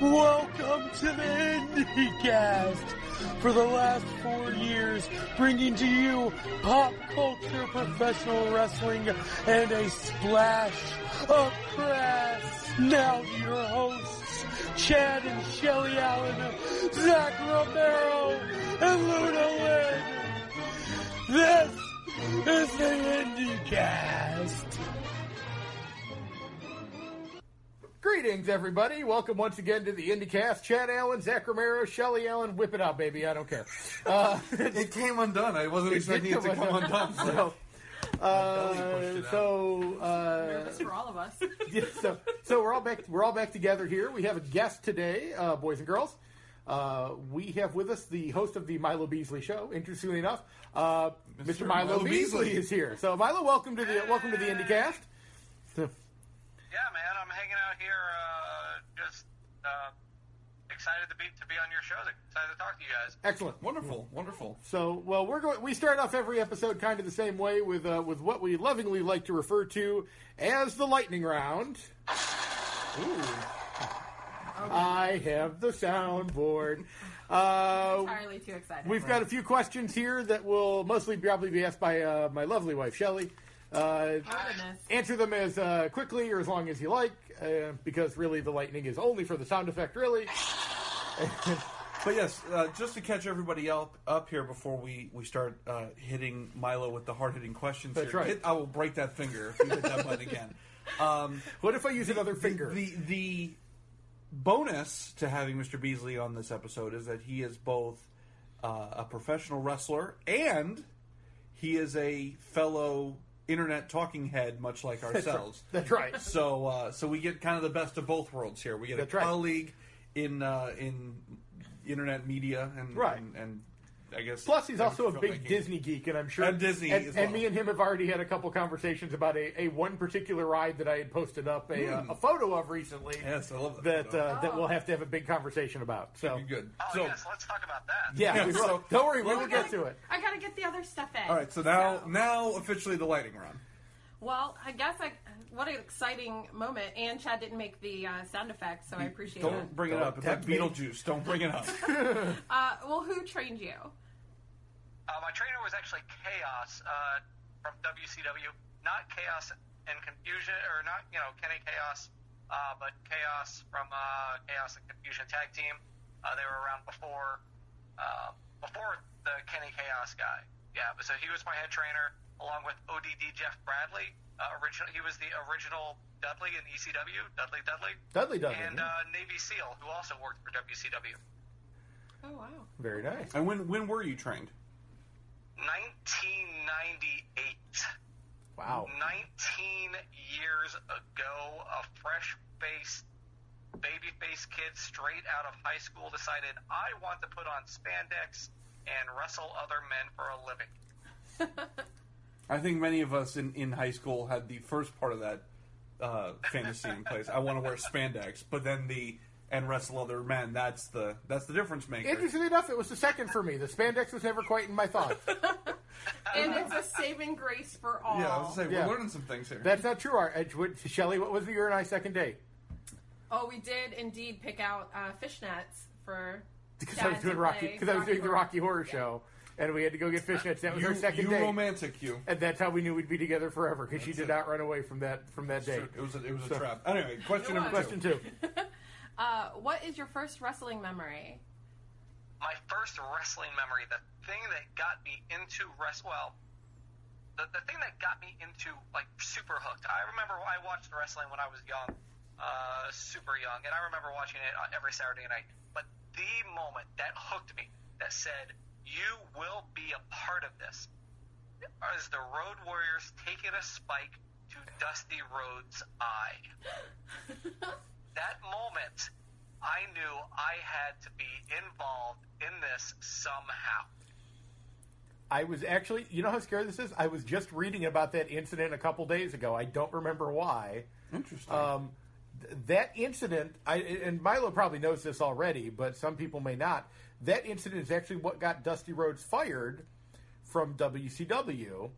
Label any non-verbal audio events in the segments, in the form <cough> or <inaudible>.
Welcome to the IndieCast. For the last four years, bringing to you pop culture, professional wrestling, and a splash of crass. Now your hosts, Chad and Shelly Allen, Zach Romero, and Luna Lynn. This is the IndieCast. Greetings, everybody. Welcome once again to the IndieCast. Chad Allen, Zach Romero, Shelly Allen. Whip it out, baby. I don't care. Uh, <laughs> It came undone. I wasn't It expecting did it to come come undone. <laughs> so, uh, so, uh, Nervous for all of us. <laughs> yeah, so, so we're all back. We're all back together here. We have a guest today, uh, boys and girls. Uh, we have with us the host of the Milo Beasley Show. Interestingly enough, uh, Mr. Milo, Milo Beasley. Beasley. is here. So, Milo, welcome to the welcome to the IndieCast. So, Yeah, man, I'm hanging out here, uh, just uh, excited to be to be on your show. Excited to talk to you guys. excellent. Wonderful, wonderful. So, well, we're going. We start off every episode kind of the same way with uh, with what we lovingly like to refer to as the lightning round. Ooh. <laughs> I have the soundboard. <laughs> Uh, Entirely too excited. we've got a few questions here that will mostly probably be asked by uh, my lovely wife Shelley. Uh, answer them as uh, quickly or as long as you like, uh, because really the lightning is only for the sound effect. Really, <laughs> But yes, uh, just to catch everybody up, up here before we, we start uh, hitting Milo with the hard hitting questions. That's here. right. Hit- I will break that finger if you hit that button again. <laughs> Um, what if I use another finger? the the bonus to having Mr. Beasley on this episode is that he is both uh, a professional wrestler and he is a fellow internet talking head, much like ourselves. That's right. <laughs> So uh, so we get kind of the best of both worlds here. We get That's a right. colleague in uh, in internet media and Right. and, and I guess Plus, he's also a filmmaking. big Disney geek, and I'm sure And Disney And, as and me and him have already had a couple conversations about a, a one particular ride that I had posted up a, uh, a photo of recently. Hmm. Yes, I love that that photo. uh, that we'll have to have a big conversation about. So Be good. Oh so yes, let's talk about that. yeah, Yeah, so- don't worry, we will get gotta- it. I gotta get the other stuff in. all right, so now So- now officially the lighting round. Well, I guess I. What an exciting moment! And Chad didn't make the uh, sound effects, so I appreciate that. Don't it. bring it Don't up. It's like. Beetlejuice. Don't bring it up. <laughs> <laughs> Uh, well, who trained you? Uh, my trainer was actually Chaos uh, from WCW, not Chaos and Confusion, or not you know Kenny Chaos, uh, but Chaos from uh, Chaos and Confusion Tag Team. Uh, they were around before uh, before the Kenny Chaos guy. Yeah, but so he was my head trainer along with ODD Jeff Bradley. Uh, original, he was the original Dudley in ECW, Dudley Dudley, Dudley Dudley, and uh, Navy SEAL who also worked for WCW. Oh wow! very nice. and when when were you trained? 1998. Wow, 19 years ago, a fresh faced, baby faced kid straight out of high school decided, I want to put on spandex and wrestle other men for a living. <laughs> I think many of us in, in high school had the first part of that uh, fantasy in place. I want to wear spandex, but then the and wrestle other men. That's the that's the difference maker. interestingly enough, it was the second for me. The spandex was never quite in my thoughts. <laughs> And it's a saving grace for all. Yeah, I was gonna say Yeah. we're learning some things here. That's not true. Our Edgewood, Shelley, what was your and I second date? Oh, we did indeed pick out uh, fishnets for. Because I was doing Rocky. Because I was doing the Horror. Rocky Horror Show, and we had to go get fishnets. That was you our second you date. romantic you. And that's how we knew we'd be together forever because she That's did it. not run away from that from that date. It was a, it was a So- trap. Anyway, question It number was. Question two. two. Uh, what is your first wrestling memory? My first wrestling memory, the thing that got me into wrest well, the, the thing that got me into like super hooked. I remember I watched wrestling when I was young, uh, super young, and I remember watching it uh, every Saturday night. But the moment that hooked me, that said, "You will be a part of this," is the Road Warriors taking a spike to Dusty Rhodes' eye. <laughs> that moment, I knew I had to be involved in this somehow. I was actually, you know how scary this is? I was just reading about that incident a couple days ago. I don't remember why. Interesting. Um, th- that incident, I, and Milo probably knows this already, but some people may not. That incident is actually what got Dusty Rhodes fired from WCW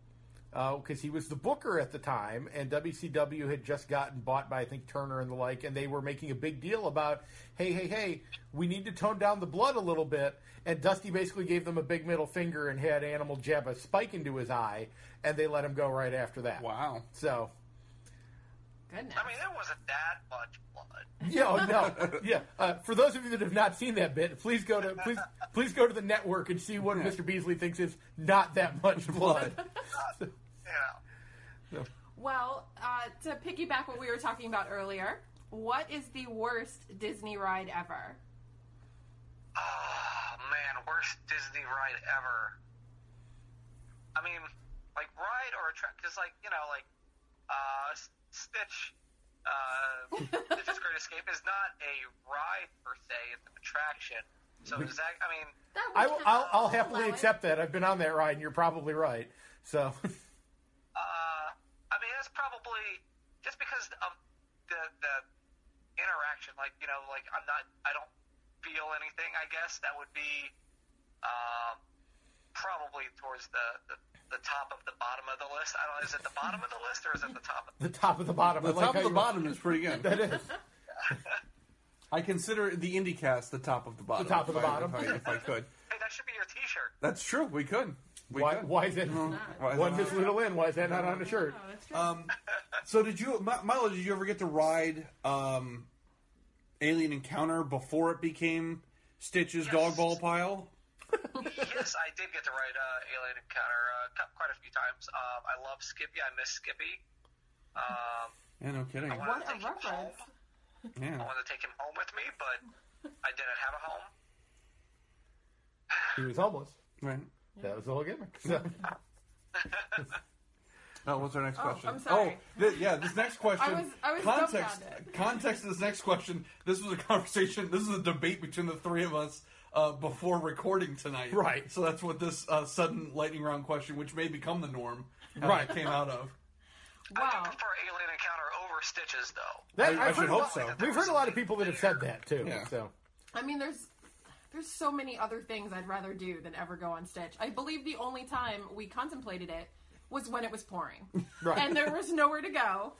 Uh, because he was the booker at the time, and WCW had just gotten bought by I think Turner and the like, and they were making a big deal about, hey, hey, hey, we need to tone down the blood a little bit. And Dusty basically gave them a big middle finger and had Animal jab a spike into his eye, and they let him go right after that. Wow. So, Goodness. I mean, there wasn't that much blood. <laughs> yeah, oh, no, yeah. Uh, for those of you that have not seen that bit, please go to please please go to the network and see what Mr. Beasley thinks is not that much <laughs> blood. You know, Well, uh, to piggyback what we were talking about earlier, what is the worst Disney ride ever? oh man, worst Disney ride ever. I mean, like ride or attract? Because like you know, like uh, S- Stitch, uh, <laughs> Stitch's Great Escape is not a ride per se; it's an attraction. So is that? I mean, That I we will, I'll, I'll happily allow accept that. I've been on that ride, and you're probably right. So, Uh, I mean, that's probably just because of the the interaction. Like, you know, like I'm not, I don't feel anything. I guess that would be um, probably towards the, the the top of the bottom of the list. I don't. Is it the bottom of the list or is it the top? Of <laughs> the top of the bottom. The I top how of the bottom is pretty good. <laughs> That is. <laughs> I consider the IndieCast the top of the bottom. The top of if the I- bottom. If I, if I could. Hey, that should be your T-shirt. That's true. We could. We Why, could. why is it Why is one it Miss? Little in? Why is that not on the shirt? Oh, that's true. Um, so did you, Milo? Did you ever get to ride um, Alien Encounter before it became Stitch's Yes. dog ball pile? Yes, I did get to ride uh, Alien Encounter uh, quite a few times. Um, I love Skippy. I miss Skippy. Um, Yeah, no kidding. I wanted what to a take him reference. home. I wanted to take him home with me, but I didn't have a home. He was homeless. Right. That was the whole gimmick. So, <laughs> Oh, what's our next Oh, question? I'm sorry. Oh, th- yeah, this next <laughs> question. I was- I was context. Context of this next question. This was a conversation. This is a debate between the three of us uh, before recording tonight. Right. So that's what this uh, sudden lightning round question, which may become the norm, how Right. came out of. I wow. do prefer Alien Encounter over Stitches, though. that, I- I I've should hope lot- so. We've heard a lot of people that have said that too. Yeah. So, I mean, there's there's so many other things I'd rather do than ever go on Stitch. I believe the only time we contemplated it was when it was pouring, <laughs> Right. and there was nowhere to go,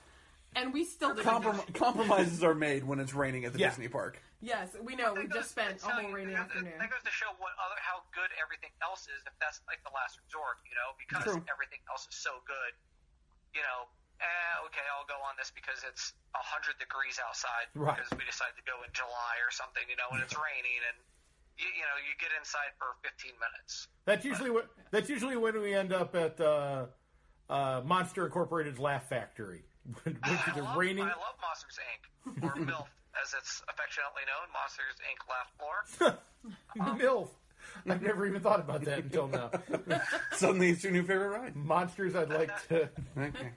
and we still didn't. do Comprom- it. <laughs> compromises are made when it's raining at the Yeah. Disney park. Yes, we know. We That just goes spent to a tell whole you- rainy that- afternoon. That goes to show what other how good everything else is. If that's like the last resort, you know, because True. everything else is so good. You know, eh, okay, I'll go on this because it's hundred degrees outside. Right. Because we decided to go in July or something, you know, and it's raining, and you, you know, you get inside for fifteen minutes. that's usually what. That's usually when we end up at uh, uh, Monster Incorporated's Laugh Factory, which I is a love, raining. I love Monsters Inc. or <laughs> MILF, as it's affectionately known, Monsters Inc. Laugh Floor. <laughs> Um, MILF. I've never even thought about that until now. <laughs> Suddenly, it's your new favorite ride. Monsters, I'd like to. Okay.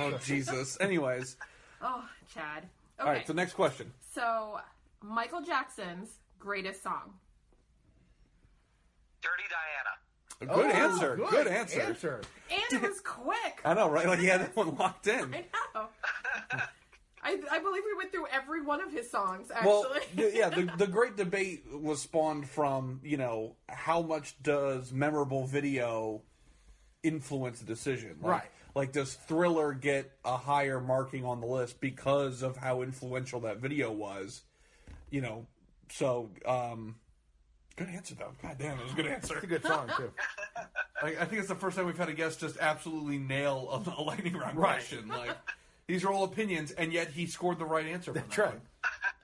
oh Jesus. Anyways, oh, Chad. Okay, all right. So next question. so Michael Jackson's greatest song. Dirty Diana. Good Oh, answer. Good, answer. answer. And it was quick. I know, right? Like he had that one locked in. I know. I, I believe we went through every one of his songs. Well, Actually, the- yeah, the, the great debate was spawned from, you know, how much does memorable video influence a decision? Like, Right. Like, does Thriller get a higher marking on the list because of how influential that video was? You know, so, um, good answer, though. God damn, it was a good answer. It's a good song too. <laughs> I, I think it's the first time we've had a guest just absolutely nail a, a lightning round Right. question. Like, these are all opinions, and yet he scored the right answer. from That's that right.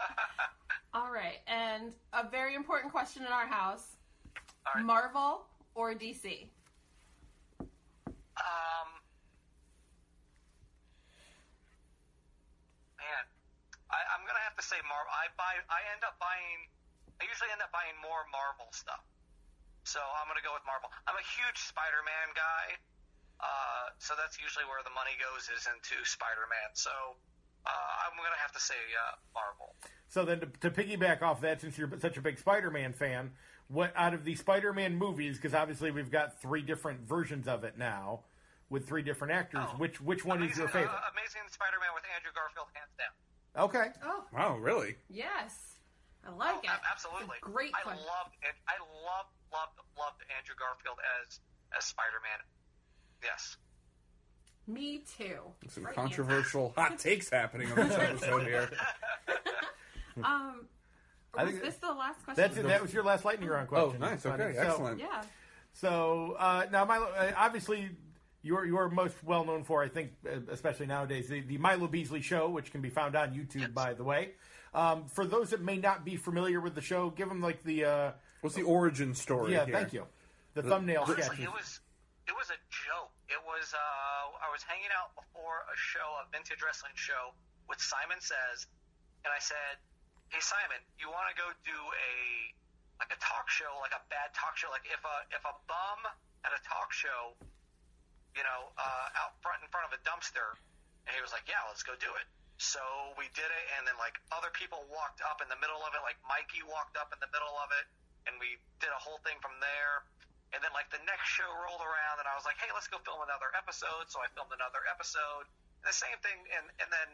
<laughs> all right. And a very important question in our house: All right. Marvel or DC? Um, man, I'm gonna have to say Marvel. I buy. I end up buying. I usually end up buying more Marvel stuff. So I'm gonna go with Marvel. I'm a huge Spider-Man guy. Uh, so that's usually where the money goes is into Spider-Man. So uh, I'm gonna have to say uh, Marvel. So then, to, to piggyback off that, since you're such a big Spider-Man fan, what out of the Spider-Man movies? Because obviously we've got three different versions of it now, with three different actors. Oh. Which which one is your favorite? Uh, Amazing Spider-Man with Andrew Garfield, hands down. Okay. Oh, Wow, really? yes. I like Oh, it. absolutely. It's a great I question. loved it. I loved, loved, loved Andrew Garfield as as Spider Man. Yes. Me too. Some Right here. controversial hot <laughs> takes happening on this episode here. <laughs> Um, I was think this the last question? That's it. That was your last lightning round question. Oh, question. nice. Okay, So- excellent. Yeah. So uh, now, Milo, uh, obviously, you're you're most well known for, I think, uh, especially nowadays, the, the Milo Beasley Show, which can be found on YouTube, by the way. Um, for those that may not be familiar with the show, give them like the uh, What's the origin story? yeah, here? thank you, the thumbnail Honestly, sketches. it was it was a joke. It was uh, I was hanging out before a show, a vintage wrestling show, with Simon Says, and I said, "Hey Simon, you want to go do a like a talk show, like a bad talk show, like if a if a bum at a talk show, you know, uh, out front in front of a dumpster?" And he was like, "Yeah, let's go do it." So we did it, and then like other people walked up in the middle of it, like Mikey walked up in the middle of it, and we did a whole thing from there. And then like the next show rolled around, and I was like, "Hey, let's go film another episode." So I filmed another episode. And the same thing, and and then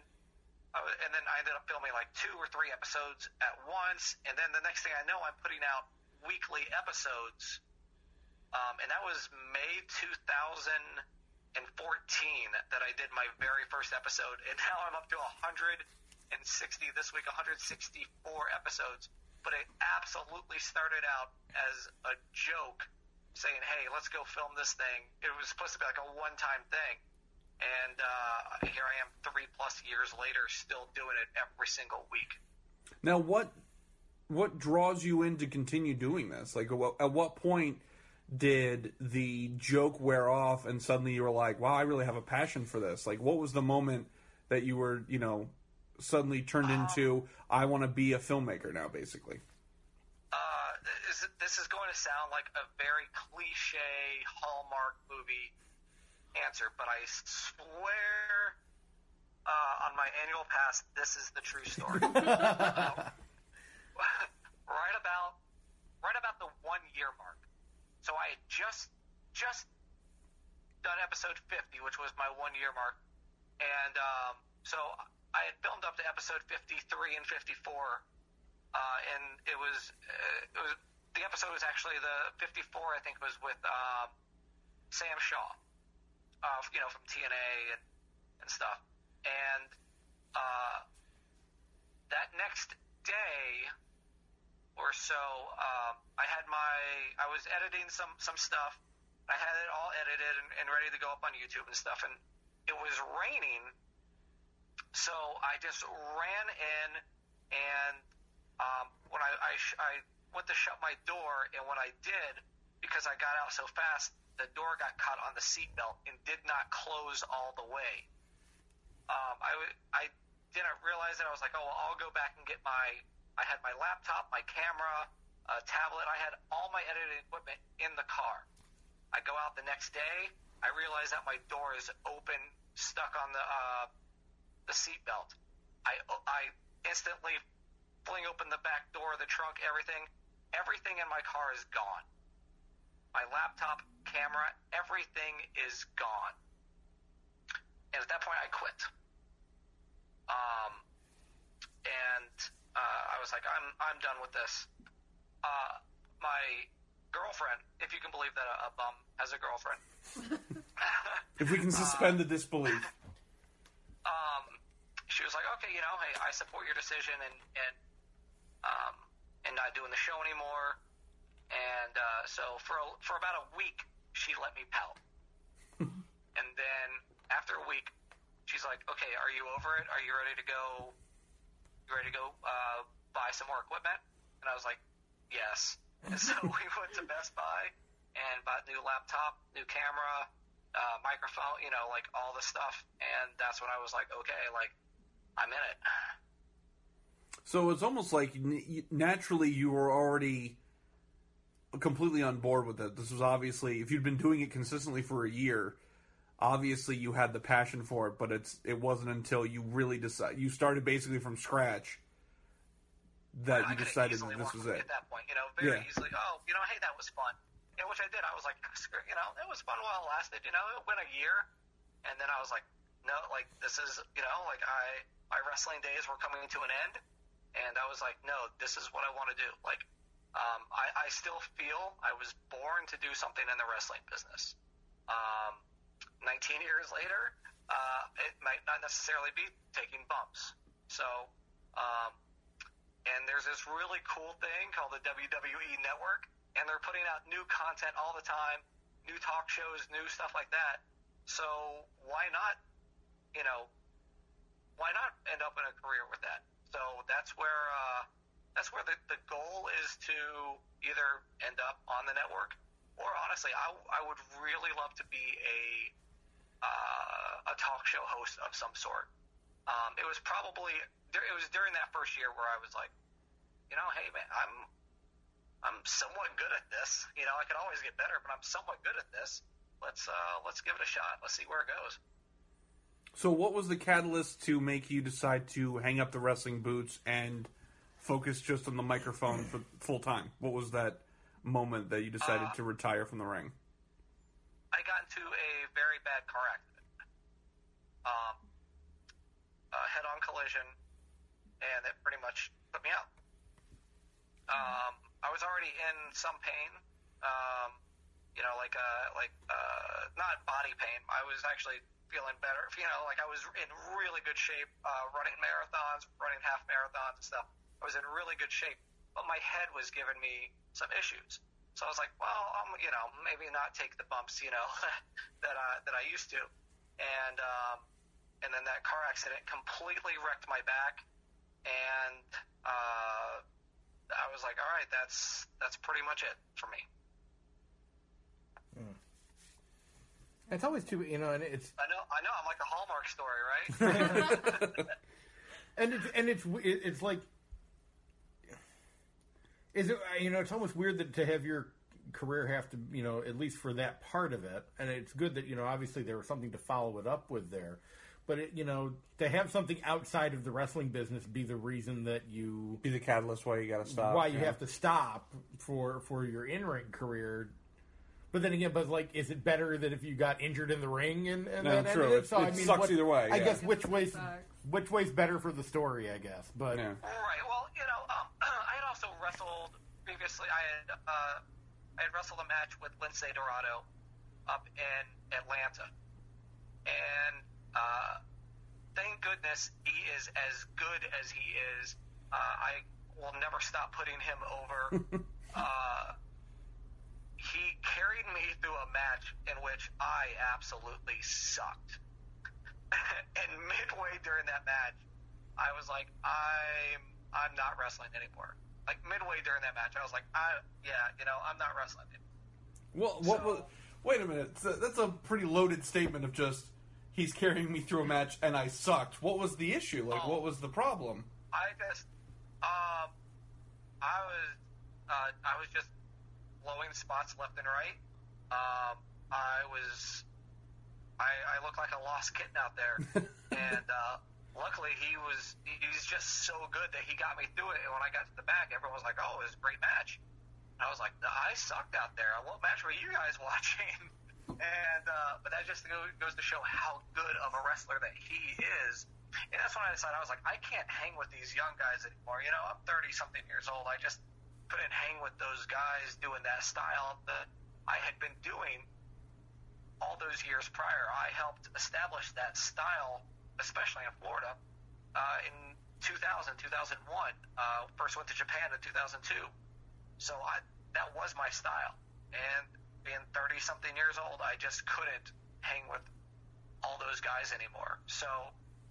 was- and then I ended up filming like two or three episodes at once. And then the next thing I know, I'm putting out weekly episodes. Um, and that was May 2014 that I did my very first episode, and <laughs> now I'm up to 160 this week, 164 episodes. But it absolutely started out as a joke, saying, "Hey, let's go film this thing." It was supposed to be like a one-time thing, and uh, here I am, three plus years later, still doing it every single week. Now, what what draws you in to continue doing this? Like, at what, at what point did the joke wear off, and suddenly you were like, "Wow, I really have a passion for this"? Like, what was the moment that you were, you know, suddenly turned into, "I want to be a filmmaker now"? Basically, uh, is this is going to sound like a very cliche Hallmark movie answer, but I swear uh, on my annual pass, this is the true story. Uh, <laughs> right about right about the one year mark. So I had just just done episode 50, which was my one year mark, and um, so I had filmed up to episode 53 and 54 uh, and it was uh, it was the episode was actually the 54 I think was with um, Sam Shaw, uh, you know from TNA and and stuff, and uh, that next day or so, um, I had my I was editing some some stuff. I had it all edited and, and ready to go up on YouTube and stuff, and it was raining, so I just ran in and um, when I, I, I went to shut my door, and when I did, because I got out so fast, the door got caught on the seatbelt and did not close all the way. Um, I, I didn't realize it. I was like, oh, well, I'll go back and get my. I had my laptop, my camera, a tablet. I had all my editing equipment in the car. I go out the next day. I realize that my door is open, stuck on the uh, the seatbelt. I I instantly fling open the back door, the trunk, everything. Everything in my car is gone. My laptop, camera, everything is gone. And at that point, I quit. Um, and uh, I was like, I'm I'm done with this. Uh, my girlfriend, if you can believe that a, a bum has a girlfriend, if we can <laughs> suspend the disbelief, um, she was like, okay, you know, hey, I support your decision and and um, and not doing the show anymore. And uh, so for a, for about a week, she let me pout. <laughs> and then after a week, she's like, okay, are you over it? Are you ready to go? You ready to go uh, buy some more equipment? And I was like, yes. And so <laughs> we went to Best Buy and bought a new laptop, new camera, uh, microphone, you know, like all the stuff. And that's when I was like, okay, like I'm in it. so it's almost like naturally you were already completely on board with it. This was obviously if you'd been doing it consistently for a year, obviously you had the passion for it, but it's it wasn't until you really decide you started basically from scratch that you decided that this was it. At that point, you know, very Yeah. easily. Oh, you know, hey, that was fun. Know, which I did. I was like, <laughs> you know, it was fun while it lasted. You know, it went a year, and then I was like, no, like this is, you know, like I my wrestling days were coming to an end, and I was like, no, this is what I want to do. Like, um, I, I still feel I was born to do something in the wrestling business. Um, 19 years later, uh, it might not necessarily be taking bumps. So, um, and there's this really cool thing called the WWE Network, and they're putting out new content all the time, new talk shows, new stuff like that. So why not, you know, why not end up in a career with that? So that's where uh, that's where the, the goal is to either end up on the network, or honestly, I, I would really love to be a uh, a talk show host of some sort. Um, it was probably it was during that first year where I was like, you know, hey man, I'm I'm somewhat good at this. You know, I could always get better, but I'm somewhat good at this. Let's uh, let's give it a shot. Let's see where it goes. So, what was the catalyst to make you decide to hang up the wrestling boots and focus just on the microphone for full time? What was that moment that you decided Uh, to retire from the ring? I got into a very bad car accident. Um, a head-on collision, and it pretty much put me out. Um, I was already in some pain. Um, you know, like uh, like uh, not body pain. I was actually feeling better. You know, like I was in really good shape, uh, running marathons, running half marathons and stuff. I was in really good shape, but my head was giving me some issues. So I was like, well, um, you know, maybe not take the bumps, you know, <laughs> that I that I used to, and um, and then that car accident completely wrecked my back, and uh, I was like, all right, that's that's pretty much it for me. It's always too, you know, and it's I know, I know, I'm like a Hallmark story, right? <laughs> <laughs> and it's and it's it's like is it you know it's almost weird that to have your career have to you know at least for that part of it and it's good that you know obviously there was something to follow it up with there but it, you know to have something outside of the wrestling business be the reason that you Be the catalyst why you got to stop. why you yeah. have to stop for for your in-ring career but then again, but like, is it better that if you got injured in the ring and, and No, that true. ended? It- So I it mean, sucks what- either way, I guess which way's which way's better for the story? I guess, but Yeah. Right. Well, you know, um, I had also wrestled previously. I had uh, I had wrestled a match with Lince Dorado up in Atlanta, and uh, thank goodness he is as good as he is. Uh, I will never stop putting him over. <laughs> uh, he carried me through a match in which I absolutely sucked. <laughs> and midway during that match, I was like, I'm I'm not wrestling anymore. Like midway during that match, I was like, I yeah, you know, I'm not wrestling. Well, what So- was? Wait a minute. So That's a pretty loaded statement of just he's carrying me through a match and I sucked. What was the issue? Like, Oh. what was the problem? I just, um, I was, uh, I was just blowing spots left and right. Um, I was, I, I looked like a lost kitten out there, <laughs> and uh, luckily he was, he's just so good that he got me through it. And when I got to the back, everyone was like, "Oh, it was a great match." And I was like, "I sucked out there. What match were you guys <laughs> watching?" And uh, but that just goes to show how good of a wrestler that he is. And that's when I decided I was like, I can't hang with these young guys anymore. You know, I'm 30 something years old. I just couldn't hang with those guys doing that style that I had been doing all those years prior. I helped establish that style, especially in Florida, uh, in 2000, 2001. Uh, first went to Japan in 2002. So I, that was my style. And being 30 something years old, I just couldn't hang with all those guys anymore. So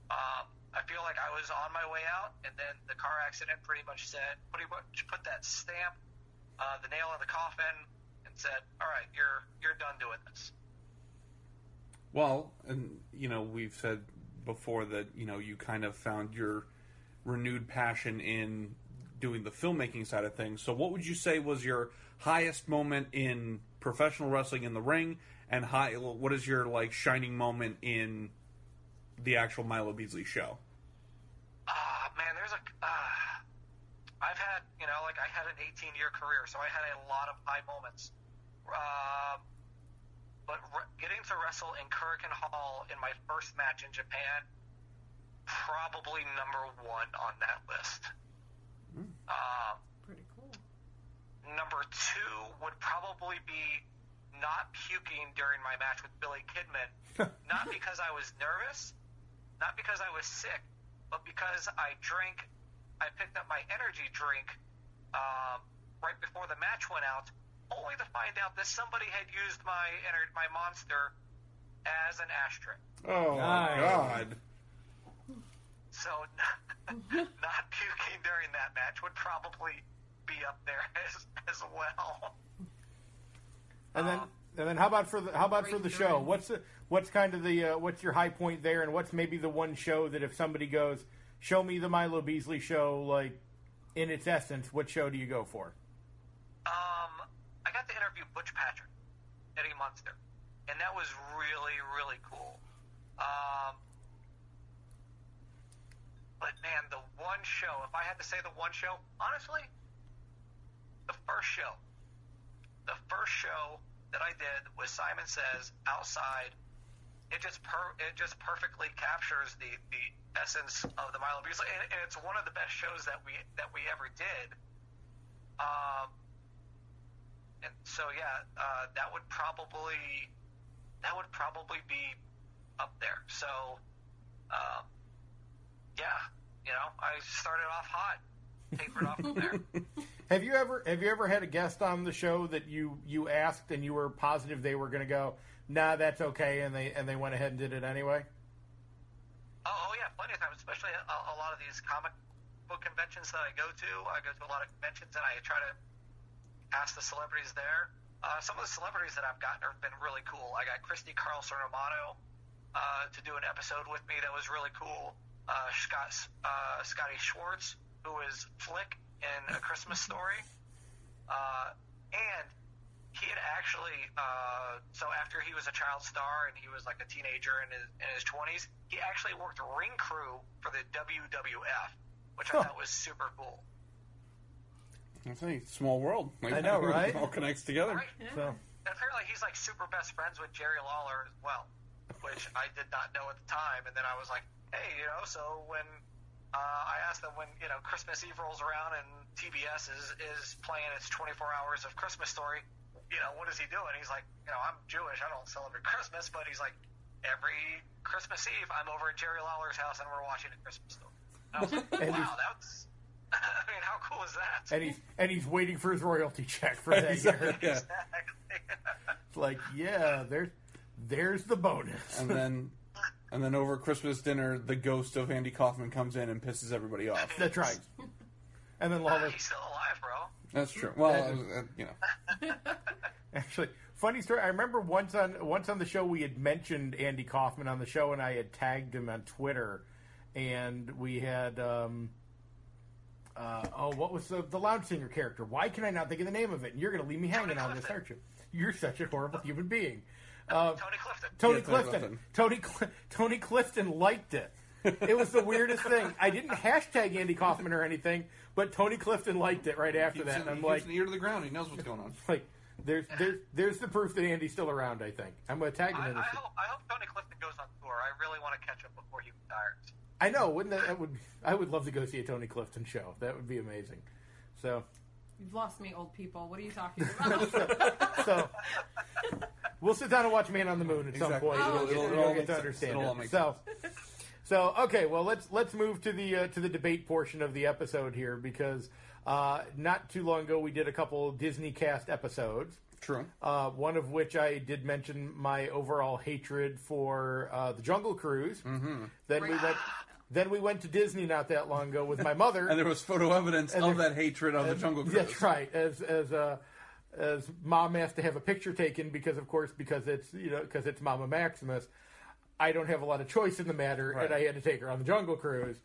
um, I feel like I was on my way out, and then the car accident pretty much said, pretty much put that stamp, uh, the nail in the coffin, and said, "All right, you're you're done doing this." Well, and you know, we've said before that you know you kind of found your renewed passion in doing the filmmaking side of things. So, what would you say was your highest moment in professional wrestling in the ring, and high? What is your like shining moment in the actual Milo Beasley show? Ah, man, there's a. Uh, I've had, you know, like I had an 18 year career, so I had a lot of high moments. Um, but re- getting to wrestle in Korakuen Hall in my first match in Japan, probably number one on that list. Um, Pretty cool. number two would probably be not puking during my match with Billy Kidman, <laughs> not because I was nervous, not because I was sick, but because I drank, I picked up my energy drink um, right before the match went out, only to find out that somebody had used my my monster as an ashtray. Oh my god. So <laughs> not puking during that match would probably be up there <laughs> as as well. And then, Um, and then, how about for the how about for the show? What's the what's kind of the uh, what's your high point there, and what's maybe the one show that if somebody goes, show me the Milo Beasley show, like in its essence, what show do you go for? Um, I got to interview Butch Patrick, Eddie Munster, and that was really, really cool. Um, but man, the one show, if I had to say the one show, honestly, the first show. The first show that I did was Simon Says outside. It just per- it just perfectly captures the, the essence of the Milo Beasley, and, and it's one of the best shows that we that we ever did. Um, and so yeah, uh, that would probably that would probably be up there. So, um, yeah, you know, I started off hot, tapered off from there. <laughs> Have you ever have you ever had a guest on the show that you you asked and you were positive they were going to go, nah, that's okay, and they and they went ahead and did it anyway? Oh, oh yeah, plenty of times, especially a, a lot of these comic book conventions that I go to. I go to a lot of conventions and I try to ask the celebrities there. Uh, some of the celebrities that I've gotten have been really cool. I got Christy Carlson Romano uh, to do an episode with me that was really cool. Uh, Scott, uh, Scotty Schwartz, who is Flick in A Christmas Story. Uh, and he had actually, uh, so after he was a child star and he was like a teenager in his, in his 20s, he actually worked ring crew for the WWF, which Huh. I thought was super cool. I think small world. Like, I know, <laughs> right? It all connects together. Right? So apparently he's like super best friends with Jerry Lawler as well, which I did not know at the time. And then I was like, hey, you know, so when uh, I asked them when you know Christmas Eve rolls around and TBS is is playing its 24 hours of Christmas story, you know, what is he doing? He's like, you know, I'm Jewish, I don't celebrate Christmas, but he's like, every Christmas Eve I'm over at Jerry Lawler's house and we're watching a Christmas story. And I was like, <laughs> wow, that's. <laughs> I mean, how cool is that? and he's and he's waiting for his royalty check for that year. <laughs> yeah. <laughs> It's like, yeah, there's there's the bonus. And then, and then over Christmas dinner, the ghost of Andy Kaufman comes in and pisses everybody off. That's right. And then Lawler, He's still alive, bro. That's true. Well, uh, you know, actually, funny story. I remember once on once on the show we had mentioned Andy Kaufman on the show, and I had tagged him on Twitter, and we had. Um, uh, oh, what was the the lounge singer character? Why can I not think of the name of it? And you're going to leave me hanging on this, aren't you? You're such a horrible human being. <laughs> Uh, Tony Clifton. Tony Yeah, Tony Clifton. Clifton. Tony Cl- Tony Clifton liked it. It was the weirdest thing. I didn't hashtag Andy Kaufman or anything, but Tony Clifton liked it right after that. And I'm he like, keeps an ear to the ground. He knows what's going on. <laughs> like there's there's there's the proof that Andy's still around. I think I'm going to tag him I, in I hope I hope Tony Clifton goes on tour. I really want to catch him before he retires. I know, wouldn't that, that would I would love to go see a Tony Clifton show. That would be amazing. So You've lost me, old people. What are you talking <laughs> about? so we'll sit down and watch Man on the Moon at some Exactly. point. Oh, You'll, okay. you'll It'll all get make to sense. understand It'll all it. make So, so okay. Well, let's let's move to the uh, to the debate portion of the episode here because uh, not too long ago we did a couple Disney cast episodes. True. Uh, one of which I did mention my overall hatred for uh, the Jungle Cruise. Mm-hmm. Then we Right. went. Then we went to Disney not that long ago with my mother. <laughs> And there was photo evidence And of there- that hatred of the Jungle Cruise. That's right. As as uh, as mom asked to have a picture taken because, of course, because it's you know because it's Mama Maximus. I don't have a lot of choice in the matter, Right. and I had to take her on the Jungle Cruise,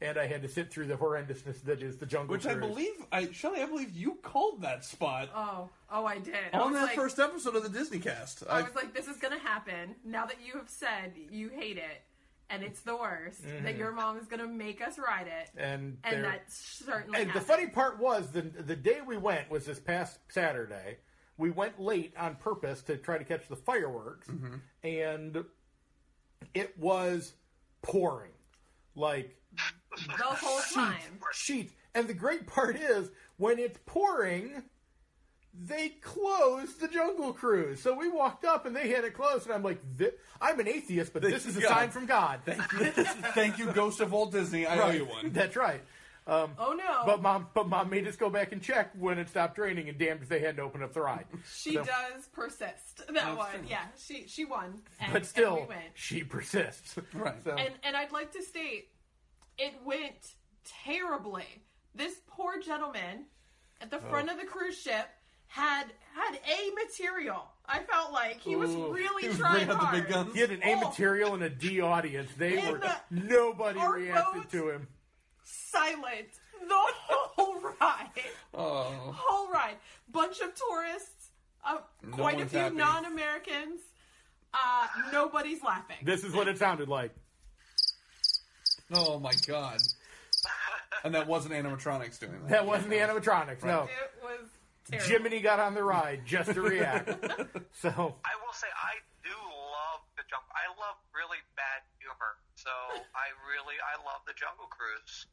and I had to sit through the horrendousness that is the Jungle cruise. Which I believe, I Shelley, I believe you called that spot oh, oh, I did. On was that like, first episode of the Disney cast. I I, was like, this is gonna happen. Now that you have said you hate it and it's the worst, that mm-hmm. your mom is gonna make us ride it, and and there- that certainly. And the funny part was the the day we went was this past Saturday. We went late on purpose to try to catch the fireworks, mm-hmm. and it was pouring like the whole time. sheets. And the great part is when it's pouring, they closed the Jungle Cruise. So we walked up and they had it closed, and I'm like, I'm an atheist, but this is a God. sign from God. Thank you, thank you, <laughs> Ghost of Walt Disney. I owe you one. That's right. Um, Oh no! but mom, but mom made us go back and check when it stopped raining, and damned if they hadn't opened up the ride. she So- does persist. That That's one, true. yeah. She she won, and, But and still, we went. she persists. Right. So, And and I'd like to state, it went terribly. This poor gentleman at the front of the cruise ship had had A material. I felt like he was Ooh. really He was trying bringing out the hard. big guns. he had an A Oh. material and a D audience. They In were the- nobody our reacted boat- to him. Silent the whole ride. Oh, whole ride. Bunch of tourists, uh, No quite a one's few happy. non-Americans. Uh, nobody's laughing. This is what it sounded like. oh my God! And that wasn't animatronics doing that. That wasn't the animatronics. No, it was terrible. Jiminy got on the ride just to react. <laughs> so I will say I do love the jungle. I love really bad humor, so I really I love the Jungle Cruise.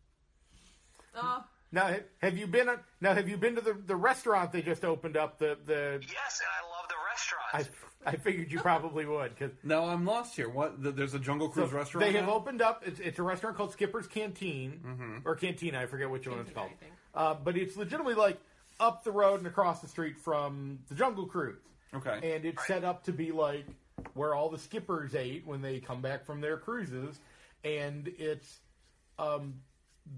Uh, now, have you been? Now, have you been to the, the restaurant they just opened up? The the Yes, and I love the I. I figured you probably would because Now I'm lost here. What? th- There's a Jungle Cruise restaurant. they have now? opened up. It's, it's a restaurant called Skipper's Canteen or Cantina. I forget which one it's called. Uh, but it's legitimately like up the road and across the street from the Jungle Cruise. Okay. and it's set up to be like where all the skippers ate when they come back from their cruises, and it's um,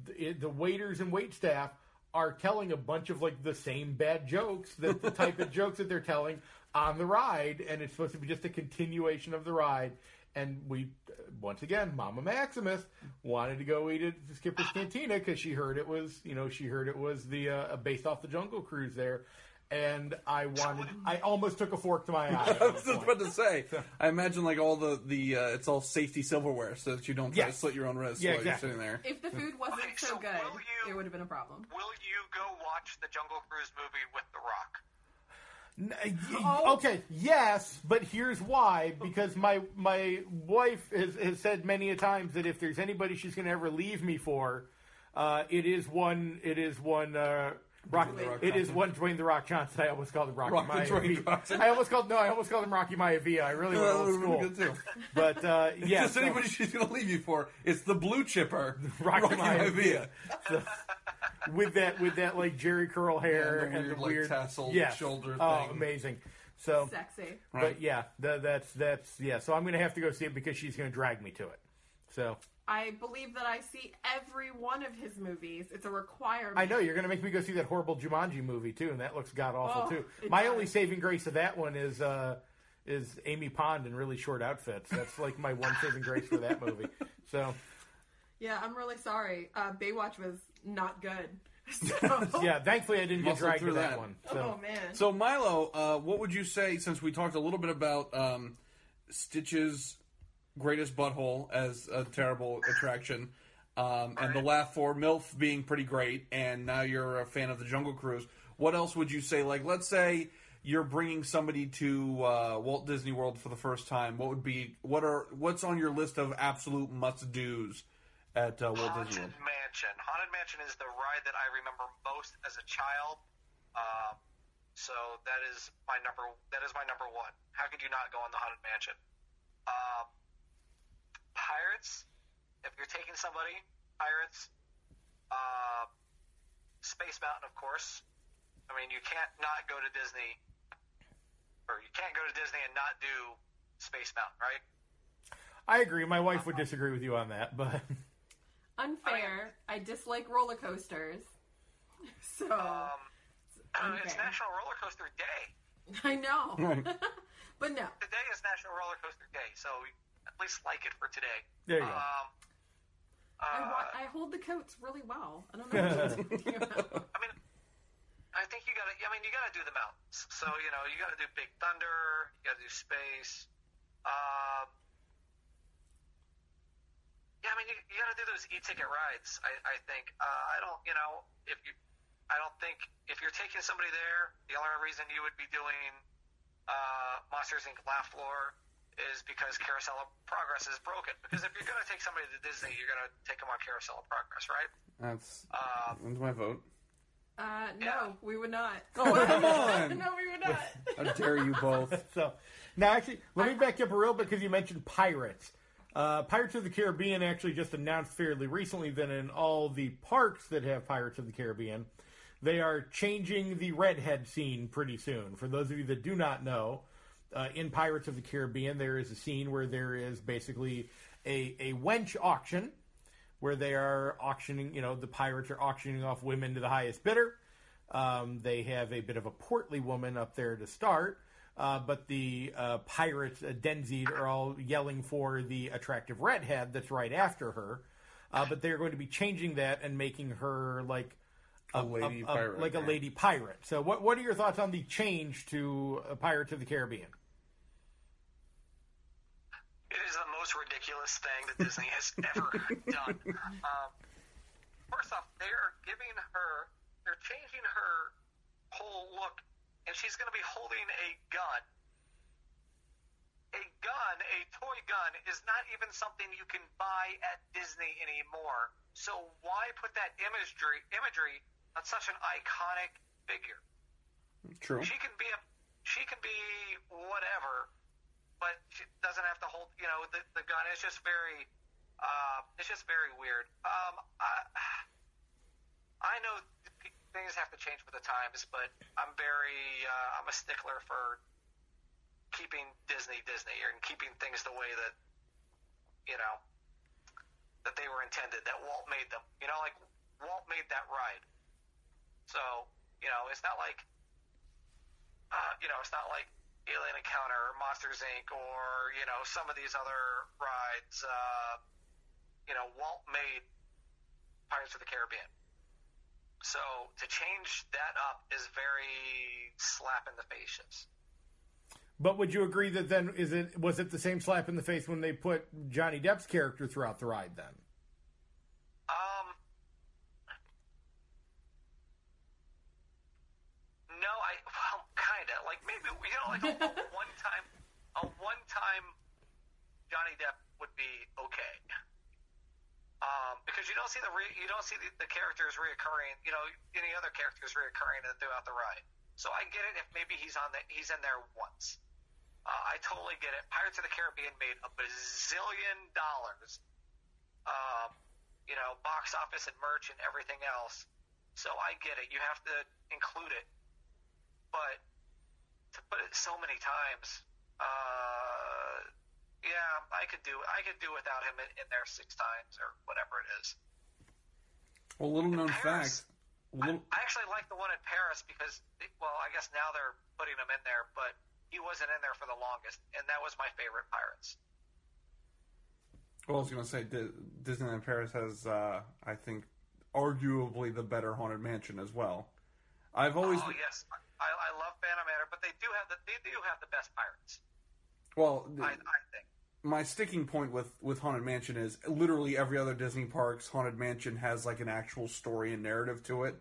the, it, the waiters and wait staff are telling a bunch of like the same bad jokes that the type of <laughs> jokes that they're telling on the ride, and it's supposed to be just a continuation of the ride. And we, uh, once again, Mama Maximus wanted to go eat at Skipper's Cantina because she heard it was, you know, she heard it was the uh, based off the Jungle Cruise there, and I wanted, I almost took a fork to my <laughs> eye. I was just about to say. <laughs> I imagine like all the the uh, it's all safety silverware so that you don't try Yes. to slit your own wrist Yeah, while exactly. you're sitting there. if the food wasn't Okay, so so good, will you- it would have been a problem. Will you go watch the Jungle Cruise movie with The Rock? Y- <gasps> Oh. Okay, yes, but here's why. Because my my wife has, has said many a times that if there's anybody she's going to ever leave me for, uh, it is one. It is one. Uh, Rock, The Rock it is Johnson. one Dwayne the Rock Johnson. I almost called him Rocky Rock the Dwayne Johnson. I almost called no. I almost called him Rocky Maivia. I really went old that would've been school. good too. <laughs> But uh, yeah, Just so- anybody she's going to leave you for, it's the blue chipper, <laughs> Rocky Maivia. Maivia. with that with that like Jheri curl hair Yeah, and the weird, like, tasseled yes. shoulder Oh, thing. amazing. So Sexy. Right. But yeah, tha- that's that's yeah. So I'm gonna have to go see it because she's gonna drag me to it. So I believe that I see every one of his movies. It's a requirement. I know you're gonna make me go see that horrible Jumanji movie too, and that looks god awful Oh, too. My does. only saving grace of that one is uh is Amy Pond in really short outfits. That's like my one saving grace for that movie. So Yeah, I'm really sorry. Uh, Baywatch was not good. <laughs> So, <laughs> yeah, thankfully I didn't get Muscled dragged through that, that. one. So Oh man. So Milo, uh, what would you say? Since we talked a little bit about um, Stitch's greatest butthole as a terrible attraction, um, and the laugh for MILF being pretty great, and now you're a fan of the Jungle Cruise. What else would you say? Like, let's say you're bringing somebody to uh, Walt Disney World for the first time. What would be what are what's on your list of absolute must dos at uh, Walt Disney Haunted World? Mansion. Haunted Mansion is the ride that I remember most as a child. Um, so that is my number. That is my number one. How could you not go on the Haunted Mansion? Um, Pirates. If you're taking somebody, Pirates. Uh, Space Mountain, of course. I mean, you can't not go to Disney, or you can't go to Disney and not do Space Mountain, right? I agree. My wife would disagree with you on that, but <laughs> Unfair. I dislike roller coasters. <laughs> So Um, it's unfair. National Roller Coaster Day. <laughs> I know. Right. but no. today is National Roller Coaster Day, so at least like it for today. there you go. Um, uh, I, wa- I hold the coats really well. I don't know what you're talking <laughs> about. I mean, I think you gotta. I mean, you gotta do the mountains. So you know, you gotta do Big Thunder. You gotta do space. Um, yeah, I mean, you, you gotta do those e-ticket rides. I, I think. Uh, I don't. You know, if you, I don't think if you're taking somebody there, the only reason you would be doing uh, Monsters Inc. Laugh Floor is because Carousel of Progress is broken. Because if you're gonna take somebody to Disney, you're gonna take them on Carousel of Progress, right? That's Um, that's my vote. Uh, no, Yeah. we would not. <laughs> Oh, come on. <laughs> no, we would not. How dare you both? <laughs> So now, actually, let me back you up a real bit because you mentioned pirates. Uh, Pirates of the Caribbean actually just announced fairly recently that in all the parks that have Pirates of the Caribbean, they are changing the redhead scene pretty soon. For those of you that do not know, uh, in Pirates of the Caribbean, there is a scene where there is basically a, a wench auction where they are auctioning, you know, the pirates are auctioning off women to the highest bidder. Um, they have a bit of a portly woman up there to start, uh, but the uh, pirates, uh, Denzid, are all yelling for the attractive redhead that's right after her. Uh, but they're going to be changing that and making her like A lady pirate. like a lady pirate. So, what what are your thoughts on the change to uh, Pirates of the Caribbean? It is the most ridiculous thing that Disney has <laughs> ever done. Um, first off, they are giving her, they're changing her whole look, and she's going to be holding a gun. A gun, a toy gun, is not even something you can buy at Disney anymore. So why put that imagery imagery on such an iconic figure? True. she can be a she can be whatever but she doesn't have to hold you know the, the gun. Is just very uh, it's just very weird. Um, I, I know th- things have to change with the times but i'm very uh, i'm a stickler for keeping disney disney and keeping things the way that you know that they were intended that walt made them. You know like walt made that ride. So you know it's not like uh, you know, it's not like Alien Encounter or Monsters Inc. or, you know, some of these other rides. Uh, you know, Walt made Pirates of the Caribbean. So to change that up is very slap in the faces. But would you agree that then is it was it the same slap in the face when they put Johnny Depp's character throughout the ride? Then Um, no, I well, of like maybe you know like a, a <laughs> one time, a one time Johnny Depp would be okay. Um, because you don't see the re- you don't see the, the characters reoccurring, you know, any other characters reoccurring throughout the ride. So I get it if maybe he's on the he's in there once. Uh, I totally get it. Pirates of the Caribbean made a bazillion dollars um, you know, box office and merch and everything else. So I get it. You have to include it. But to put it so many times, uh, yeah, I could do I could do without him in, in there six times or whatever it is. Well, little known Paris. fact. Little, I actually like the one in Paris because, well, I guess now they're putting him in there, but he wasn't in there for the longest, and that was my favorite Pirates. well, I was going to say Di- Disneyland Paris has, uh, I think, arguably the better haunted mansion as well. I've always oh yes, I, I love Phantom Manor, but they do have the they do have the best Pirates. well. I, I think. my sticking point with with haunted mansion is literally every other disney parks haunted mansion has like an actual story and narrative to it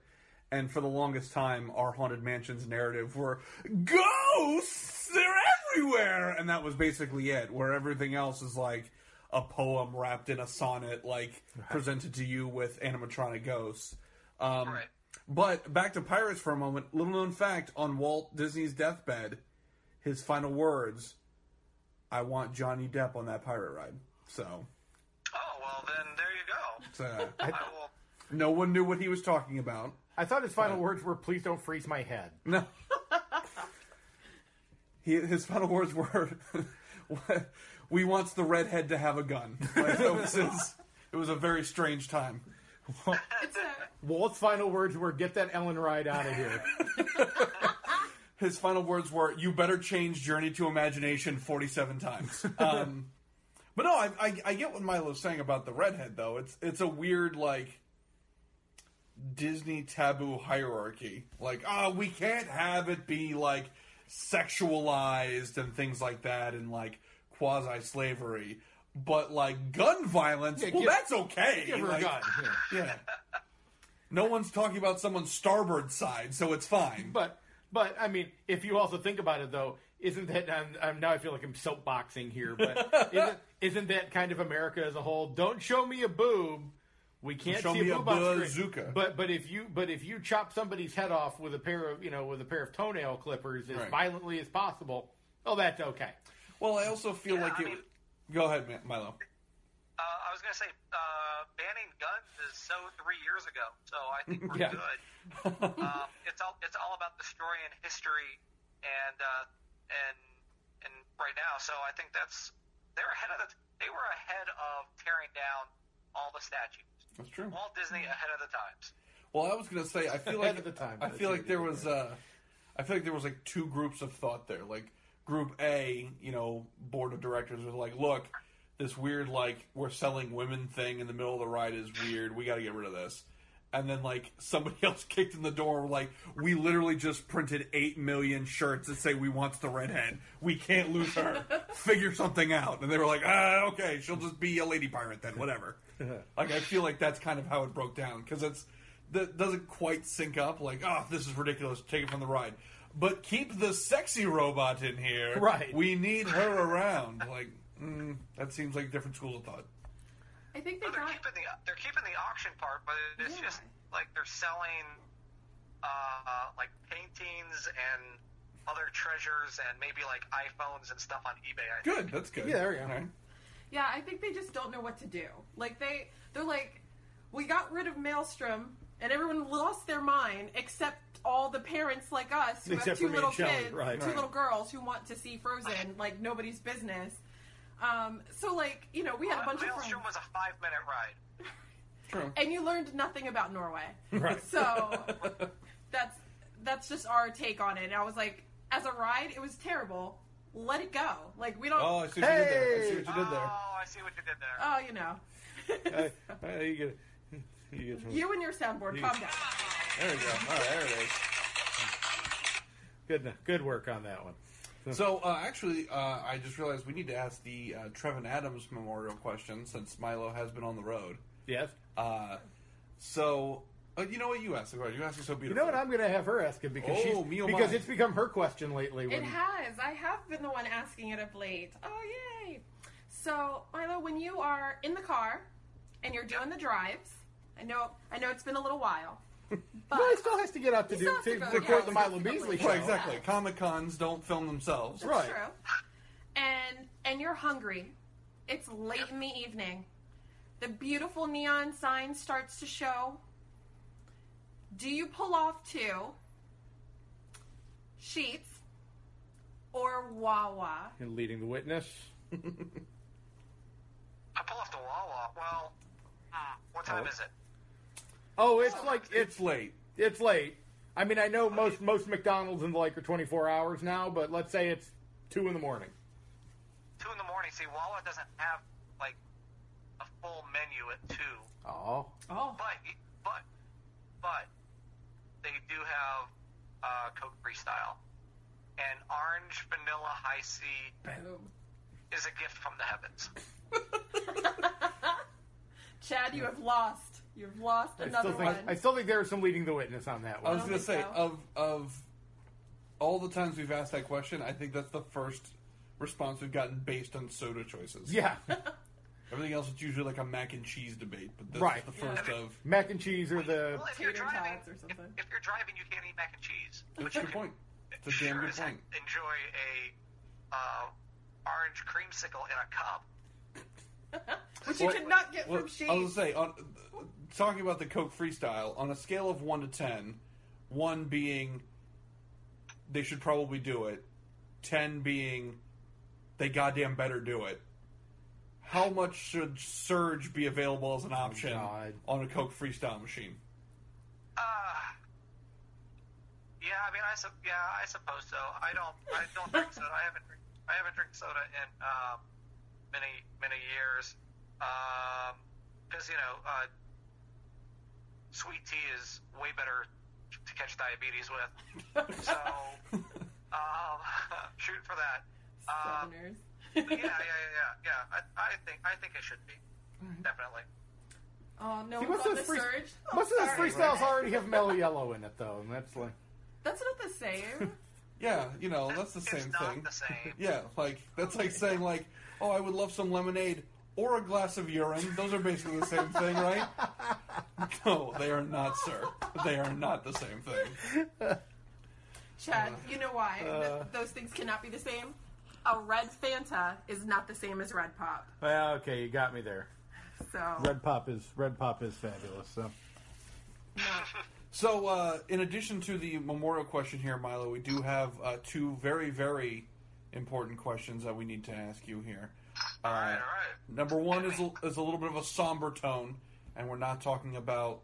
and for the longest time our haunted mansion's narrative were ghosts they're everywhere and that was basically it where everything else is like a poem wrapped in a sonnet like presented to you with animatronic ghosts um, Right. But back to pirates for a moment little known fact on walt disney's deathbed his final words I want Johnny Depp on that pirate ride. So, Oh well, then there you go. so I will. <laughs> no one knew what he was talking about. I thought his final words were, "Please don't freeze my head." No. <laughs> he, his final words were, <laughs> "We wants the redhead to have a gun." Like, that was it was a very strange time. It's a, Walt's final words were, "Get that Ellen ride out of here." <laughs> His final words were, "You better change Journey to Imagination forty-seven times." Um, but no, I, I, I get what Milo's saying about the redhead, though. It's it's a weird like Disney taboo hierarchy. Like, oh, we can't have it be like sexualized and things like that, and like quasi slavery. But like gun violence, Yeah, well, give- that's okay. Give her Like, a gun. Yeah. Yeah. No one's talking about someone's starboard side, so it's fine. But but I mean, if you also think about it, though, isn't that I'm, I'm, now I feel like I'm soapboxing here, but <laughs> isn't isn't that kind of America as a whole? Don't show me a boob, We can't Show see me a a boob on bazooka. screen. But but if you but if you chop somebody's head off with a pair of you know with a pair of toenail clippers as Right. violently as possible, oh that's okay. Well, I also feel Yeah, like I it. mean- go ahead, Milo. I gonna say uh, banning guns is so three years ago, so I think we're Yeah. good. um, <laughs> it's all it's all about destroying history and uh, and and right now. So I think that's they're ahead of the they were ahead of tearing down all the statues. That's true. Walt Disney ahead of the times. Well, I was gonna say I feel <laughs> Ahead like of the time. I feel like there was uh, I feel like there was like two groups of thought there. Like group A, you know, board of directors was like, look, this weird like we're selling women thing in the middle of the ride is weird. We got to get rid of this. And then like somebody <laughs> else kicked in the door like we literally just printed 8 million shirts that say we wants the redhead. We can't lose her. <laughs> Figure something out. And they were like, "Ah, okay, she'll just be a lady pirate then, whatever." <laughs> like I feel like that's kind of how it broke down cuz it's that doesn't quite sync up like, "Oh, this is ridiculous. Take it from the ride." But keep the sexy robot in here. Right. We need her around. Like mm, that seems like a different schools of thought. I think they But they're got. keeping the they're keeping the auction part, but it's Yeah. just like they're selling uh, like paintings and other treasures and maybe like iPhones and stuff on eBay. I think. Good. That's good. Yeah, there we go. All right. Yeah, I think they just don't know what to do. Like they, they're like, we got rid of Maelstrom, and everyone lost their mind except all the parents like us who Except have for two little Shelley, kids, right. two Right. little girls who want to see Frozen like nobody's business. Um, so like you know, we had a bunch of friends, was a five minute ride. <laughs> True. and you learned nothing about Norway. Right. So that's that's just our take on it. And I was like, as a ride, it was terrible. Let it go. Like we don't. Oh, I see what you did there. I see what you did there. Oh, I see what you did there. oh, you know. <laughs> Uh, uh, <laughs> you get, you get You and your soundboard, calm down. There we go. All right, there it is. good good work on that one. <laughs> So, uh, actually, uh, I just realized we need to ask the uh, Trevin Adams memorial question since Milo has been on the road. Yes. Uh, so, uh, you know what? You asked. You asked it so beautiful. You beautifully. know what? I'm going to have her ask it because Oh, she's me oh because it's become her question lately. It When, has. I have been the one asking it of late. Oh, yay. So, Milo, when you are in the car and you're doing the drives, I know I know it's been a little while, but no, he still has to get out to do still has to to record yeah, the Milo has to go Beasley play. show. Right, exactly. Comic Cons don't film themselves. that's right. true. And and you're hungry. It's late in the evening. The beautiful neon sign starts to show. Do you pull off to Sheetz or Wawa? And leading the witness. <laughs> I pull off the Wawa. Well, hmm, what time Oh. is it? Oh, it's like It's it's late. it's late. I mean, I know most most McDonald's and the like are 24 hours now, but let's say it's two in the morning. Two in the morning. See, Wawa doesn't have like a full menu at two, Oh, Oh, but but but they do have uh, Coke Freestyle and orange vanilla high C boom. is a gift from the heavens. <laughs> Chad, you have lost. You've lost I another still think one. I still think there's some leading the witness on that one. I one. was don't going to think say so. of of all the times we've asked that question, I think that's the first response we've gotten based on soda choices. Yeah, <laughs> Everything else is usually like a mac and cheese debate, but this Right. is the first Yeah. of. mac and cheese or the Well, if you're Tater driving, tots or something. if you're driving, you can't eat mac and cheese. That's a good point. It's a damn sure good as heck point. Enjoy a uh, orange creamsicle in a cup. <laughs> Which you Well, did not get Well, from Sheetz. I was gonna say, on, talking about the Coke freestyle, on a scale of one to ten, one being they should probably do it, ten being they goddamn better do it. How much should Surge be available as an option God. on a Coke freestyle machine? Uh, yeah, I mean, I sup- yeah, I suppose so. I don't, I don't drink <laughs> soda. I haven't, drink, I haven't drank soda in um, many, many years. Because you know, uh, sweet tea is way better to catch diabetes with. <laughs> So, um, <laughs> shoot for that. Um, yeah, yeah, yeah, <laughs> yeah, yeah. I, I think, I think it should be definitely. oh no, See, one's most on of the those free- surge. Oh, most of those freestyles already have mellow yellow in it, though, and that's like That's not the same. Yeah, you know that's the it's same not thing. the same. Yeah, like that's like saying like, oh, I would love some lemonade or a glass of urine. Those are basically the same thing, right? <laughs> No, they are not, sir. They are not the same thing. Chad, you know why th- Uh. those things cannot be the same? A red Fanta is not the same as red pop. Well, okay, you got me there. So, Red pop is red pop is fabulous. So no. <laughs> So, uh, in addition to the memorial question here, Milo, we do have uh, two very, very important questions that we need to ask you here. Uh, All right, all right. Number one is a, is a little bit of a somber tone, and we're not talking about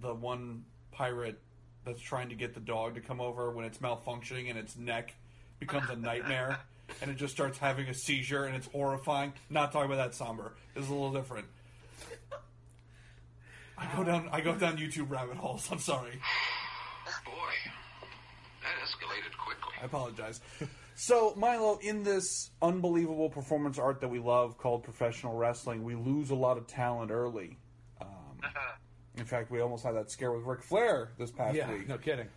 the one pirate that's trying to get the dog to come over when it's malfunctioning and its neck becomes a nightmare <laughs> and it just starts having a seizure and it's horrifying. Not talking about that somber. This is a little different. I go down I go down YouTube rabbit holes. I'm sorry. <sighs> Boy, that escalated quickly. I apologize. <laughs> So, Milo, in this unbelievable performance art that we love called professional wrestling, we lose a lot of talent early. Um, in fact, we almost had that scare with Ric Flair this past yeah, week. no kidding.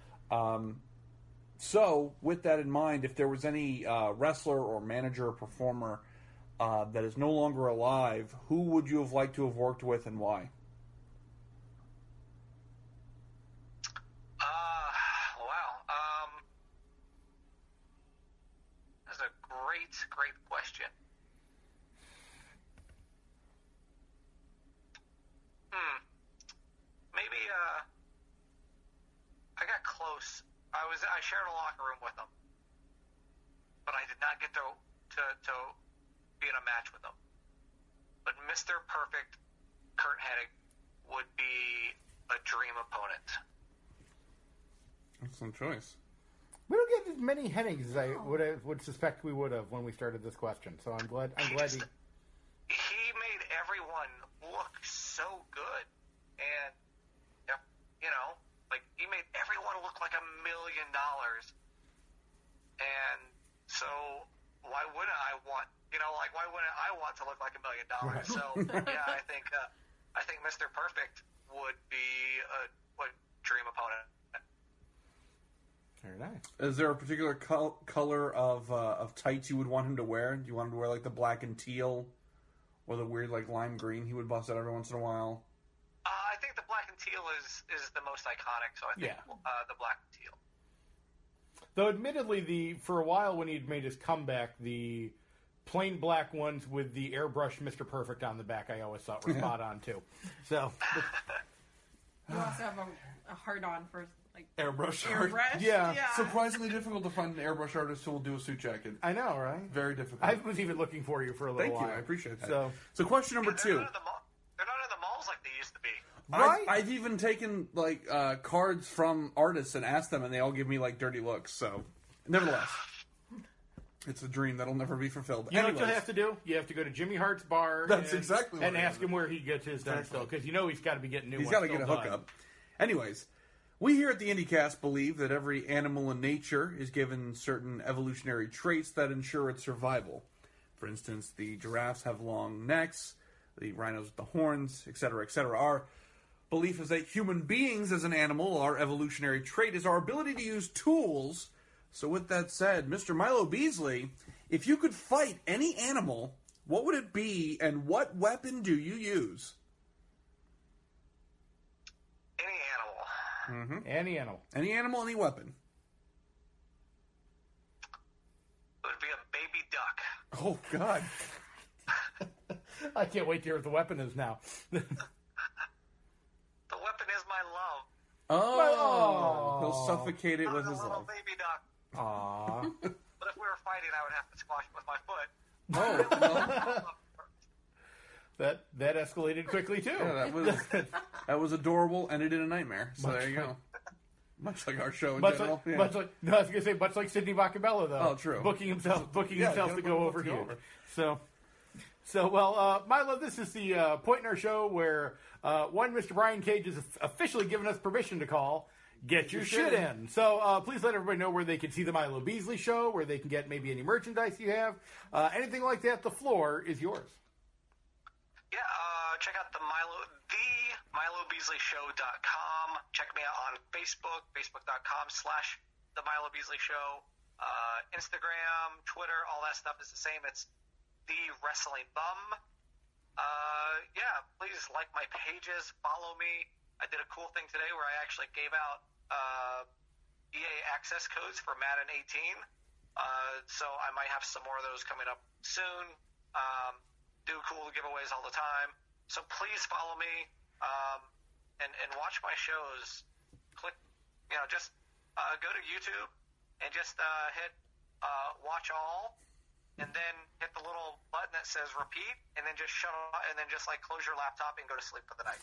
So, with that in mind, if there was any uh, wrestler or manager or performer uh, that is no longer alive, who would you have liked to have worked with and why? Uh, wow. Um, that's a great, great question. Hmm. Maybe, uh, I got close. I was, I shared a locker room with them, but I did not get to, to, to be in a match with them. But Mr. Perfect, Curt Hennig, would be a dream opponent. Excellent choice. We don't get as many headaches as I would have, would suspect we would have when we started this question. So I'm glad. I'm glad he. he made everyone look so good, and yep, you know, like he made everyone look like a million dollars, and so why wouldn't I want, you know, like why wouldn't I want to look like a million dollars? So <laughs> yeah, I think uh, I think Mr. Perfect would be a, a dream opponent. Very nice. Is there a particular col- color of uh, of tights you would want him to wear? Do you want him to wear like the black and teal, or the weird like lime green he would bust out every once in a while? Uh, I think the black and teal is is the most iconic, so I think Yeah. uh, the black and teal. Though, admittedly, the for a while when he'd made his comeback, the plain black ones with the airbrush Mr. Perfect on the back, I always thought were <laughs> spot on too. So <laughs> You also have a, a hard on for like Airbrush art. airbrush. Yeah. Surprisingly difficult to find an airbrush artist who will do a suit jacket. I know, right? Very difficult. I was even looking for you for a little Thank you. I appreciate that. So So, question number They're two. not the. They're not in the malls like they used to be. Right? I've, I've even taken like uh, cards from artists and asked them, and they all give me like dirty looks. So, nevertheless, it's a dream that'll never be fulfilled. You know what Anyways, you have to do? You have to go to Jimmy Hart's bar. That's and, exactly what and I ask am. him where he gets his done Exactly. still, because you know he's got to be getting new. He's got got to get a hookup. Anyways, we here at the IndieCast believe that every animal in nature is given certain evolutionary traits that ensure its survival. For instance, the giraffes have long necks, the rhinos with the horns, etc., etc. Our belief is that human beings as an animal, our evolutionary trait is our ability to use tools. So, with that said, Mr. Milo Beasley, if you could fight any animal, what would it be, and what weapon do you use? Any animal. Any animal. Any animal, any weapon. It would be a baby duck. Oh God! <laughs> I can't wait to hear what the weapon is now. <laughs> The weapon is my love. Oh, Oh. he'll suffocate it I'm with a his little love. baby duck. Aww. <laughs> But if we were fighting, I would have to squash him with my foot. Oh, well, that that escalated quickly too. yeah, that was <laughs> that was adorable. Ended in a nightmare. So there you go. Much like our show in Much general. like, yeah. much like, no, I was gonna say, much like Sidney Bakabella, though. Oh, true. Booking himself, booking Yeah, himself to go over here. over. So, so well, uh, Milo, this is the uh, point in our show where uh, one Mr. Brian Cage has officially given us permission to call. Get your shit in. So uh, please let everybody know where they can see the Milo Beasley show, where they can get maybe any merchandise you have, uh, anything like that. The floor is yours. Yeah, uh, check out the Milo, the MiloBeasleyShow.com. Check me out on Facebook, Facebook.com slash the Milo Beasley Show. Uh, Instagram, Twitter, all that stuff is the same. It's the Wrestling Bum. yeah, please like my pages, follow me. I did a cool thing today where I actually gave out uh, EA access codes for Madden 18. Uh, so I might have some more of those coming up soon. Um, do cool giveaways all the time. So please follow me um, and and watch my shows. Click, you know, just uh, go to YouTube and just uh, hit uh, watch all, and then hit the little button that says repeat, and then just shut off, and then just like close your laptop and go to sleep for the night.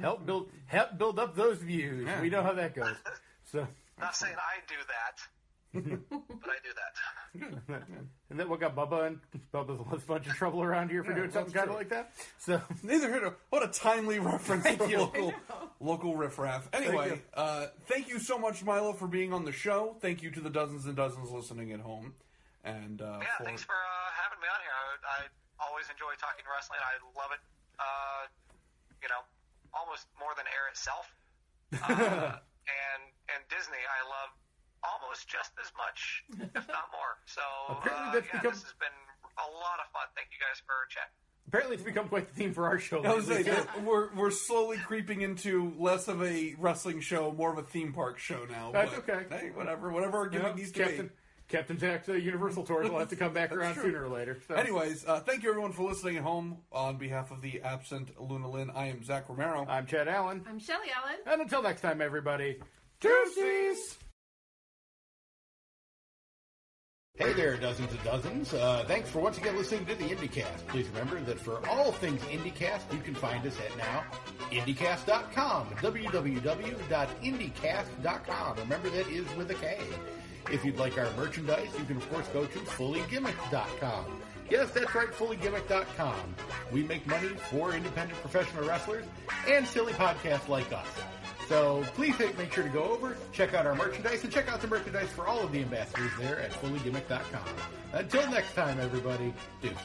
<laughs> help build help build up those views. Yeah. We know how that goes. So, Not saying I do that, <laughs> but I do that. <laughs> and then what got Bubba and <laughs> Bubba's a bunch of trouble around here for Yeah, doing something kind of like that. So, <laughs> Neither here nor what a timely reference for you. local local riffraff. Anyway, you. uh, thank you so much, Milo, for being on the show. Thank you to the dozens and dozens listening at home. And uh, Yeah, for, thanks for uh, having me on here. I, I always enjoy talking wrestling. I love it. Uh, you know, almost more than air itself. Uh, <laughs> and and Disney, I love almost just as much, if <laughs> not more. So Apparently uh, yeah, become- this has been a lot of fun. Thank you guys for chatting. apparently, it's become quite the theme for our show. I was lately, saying, we're we're slowly creeping into less of a wrestling show, more of a theme park show now. That's but, okay. Hey, whatever, whatever our You gimmick know, needs to Captain be. Captain Jack's uh, Universal Tours will have to come back <laughs> around true. sooner or later. So. Anyways, uh, thank you everyone for listening at home. On behalf of the absent Luna Lynn, I am Zach Romero. I'm Chad Allen, I'm Shelly Allen. and until next time, everybody, deuces. Hey there, dozens and dozens. Uh, thanks for once again listening to the IndieCast. Please remember that for all things IndieCast, you can find us at now IndyCast.com, www.indycast.com. Remember that is with a K. If you'd like our merchandise, you can of course go to fullygimmick.com. Yes, that's right, fullygimmick.com. We make money for independent professional wrestlers and silly podcasts like us. So please make sure to go over, check out our merchandise, and check out the merchandise for all of the ambassadors there at fullygimmick.com. Until next time, everybody, deuces.